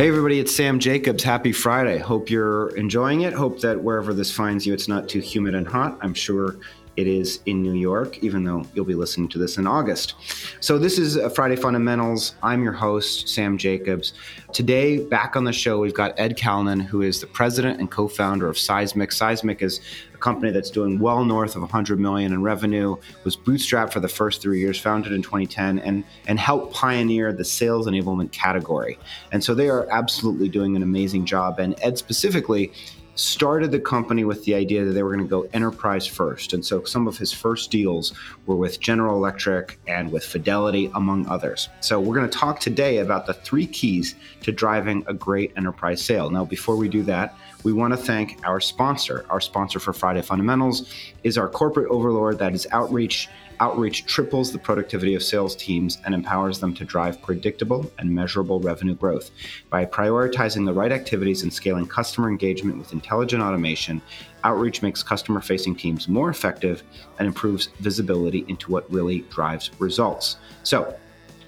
Hey, everybody, it's Sam Jacobs. Happy Friday. Hope you're enjoying it. Hope that wherever this finds you, it's not too humid and hot. I'm sure it is in New York, even though you'll be listening to this in August. So, this is uh, Friday Fundamentals. I'm your host, Sam Jacobs. Today, back on the show, we've got Ed Calnan, who is the president and co founder of Seismic. Seismic is a company that's doing well north of 100 million in revenue, was bootstrapped for the first three years, founded in 2010, and and helped pioneer the sales enablement category. And so they are absolutely doing an amazing job. And Ed specifically started the company with the idea that they were going to go enterprise first. And so some of his first deals were with General Electric and with Fidelity, among others. So we're going to talk today about the three keys to driving a great enterprise sale. Now, before we do that, we want to thank our sponsor. Our sponsor for Friday Fundamentals is our corporate overlord that is Outreach. Outreach triples the productivity of sales teams and empowers them to drive predictable and measurable revenue growth. By prioritizing the right activities and scaling customer engagement with intelligent automation, Outreach makes customer facing teams more effective and improves visibility into what really drives results. So,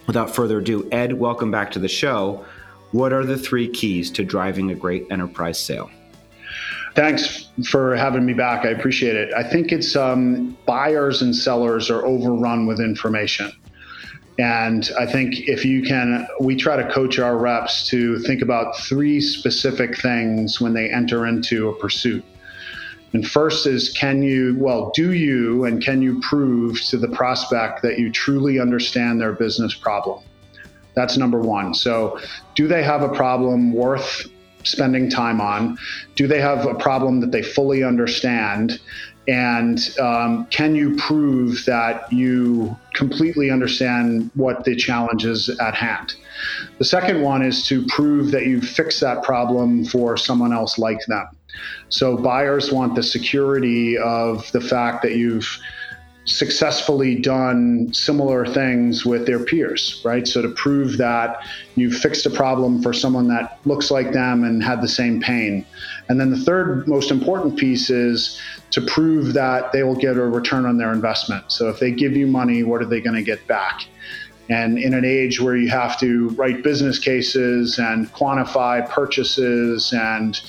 without further ado, Ed, welcome back to the show. What are the three keys to driving a great enterprise sale? Thanks for having me back. I appreciate it. I think it's um, buyers and sellers are overrun with information. And I think if you can, we try to coach our reps to think about three specific things when they enter into a pursuit. And first is can you, well, do you and can you prove to the prospect that you truly understand their business problem? That's number one. So, do they have a problem worth spending time on? Do they have a problem that they fully understand? And um, can you prove that you completely understand what the challenge is at hand? The second one is to prove that you fix that problem for someone else like them. So buyers want the security of the fact that you've successfully done similar things with their peers, right? So to prove that you fixed a problem for someone that looks like them and had the same pain. And then the third most important piece is to prove that they will get a return on their investment. So if they give you money, what are they going to get back? And in an age where you have to write business cases and quantify purchases and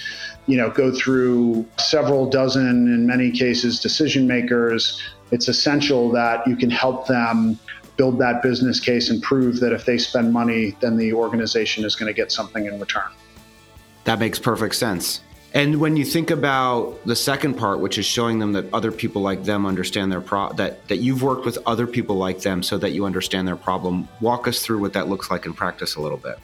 you know go through several dozen in many cases decision makers it's essential that you can help them build that business case and prove that if they spend money, then the organization is going to get something in return. That makes perfect sense. And when you think about the second part, which is showing them that other people like them understand their pro that that you've worked with other people like them so that you understand their problem, walk us through what that looks like in practice a little bit.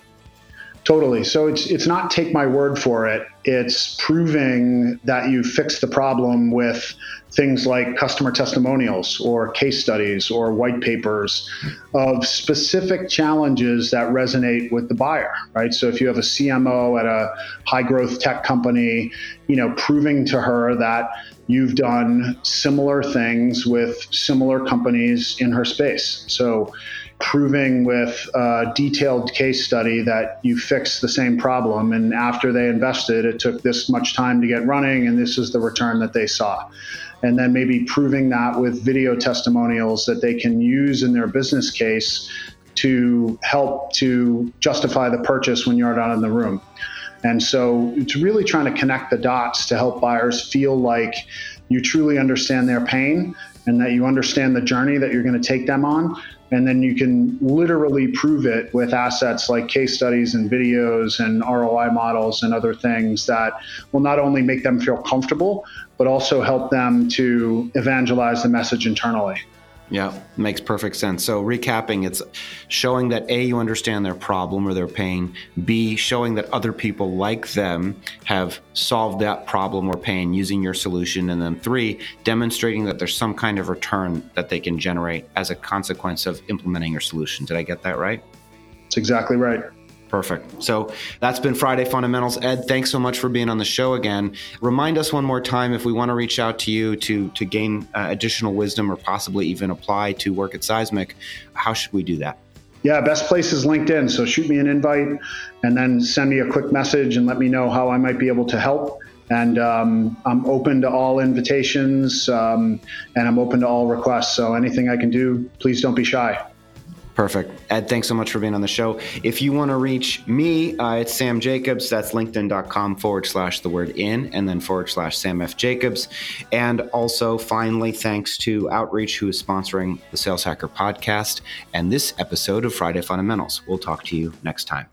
Totally. So it's it's not take my word for it. It's proving that you fix the problem with things like customer testimonials or case studies or white papers of specific challenges that resonate with the buyer, right? So if you have a CMO at a high growth tech company, you know, proving to her that you've done similar things with similar companies in her space. So proving with a detailed case study that you fixed the same problem. And after they invested, it took this much time to get running, and this is the return that they saw. And then maybe proving that with video testimonials that they can use in their business case to help to justify the purchase when you're not in the room. And so it's really trying to connect the dots to help buyers feel like you truly understand their pain and that you understand the journey that you're going to take them on and then you can literally prove it with assets like case studies and videos and ROI models and other things that will not only make them feel comfortable, but also help them to evangelize the message internally. Yeah, makes perfect sense. So, recapping, it's showing that A, you understand their problem or their pain, B, showing that other people like them have solved that problem or pain using your solution, and then three, demonstrating that there's some kind of return that they can generate as a consequence of implementing your solution. Did I get that right? That's exactly right. Perfect. So that's been Friday Fundamentals. Ed, thanks so much for being on the show again. Remind us one more time if we want to reach out to you to to gain uh, additional wisdom or possibly even apply to work at Seismic. How should we do that? Yeah, best place is LinkedIn. So shoot me an invite and then send me a quick message and let me know how I might be able to help. And um, I'm open to all invitations um, and I'm open to all requests. So anything I can do, please don't be shy. Perfect. Ed, thanks so much for being on the show. If you want to reach me, uh, it's Sam Jacobs. That's linkedin.com forward slash the word in and then forward slash Sam F. Jacobs. And also, finally, thanks to Outreach, who is sponsoring the Sales Hacker podcast and this episode of Friday Fundamentals. We'll talk to you next time.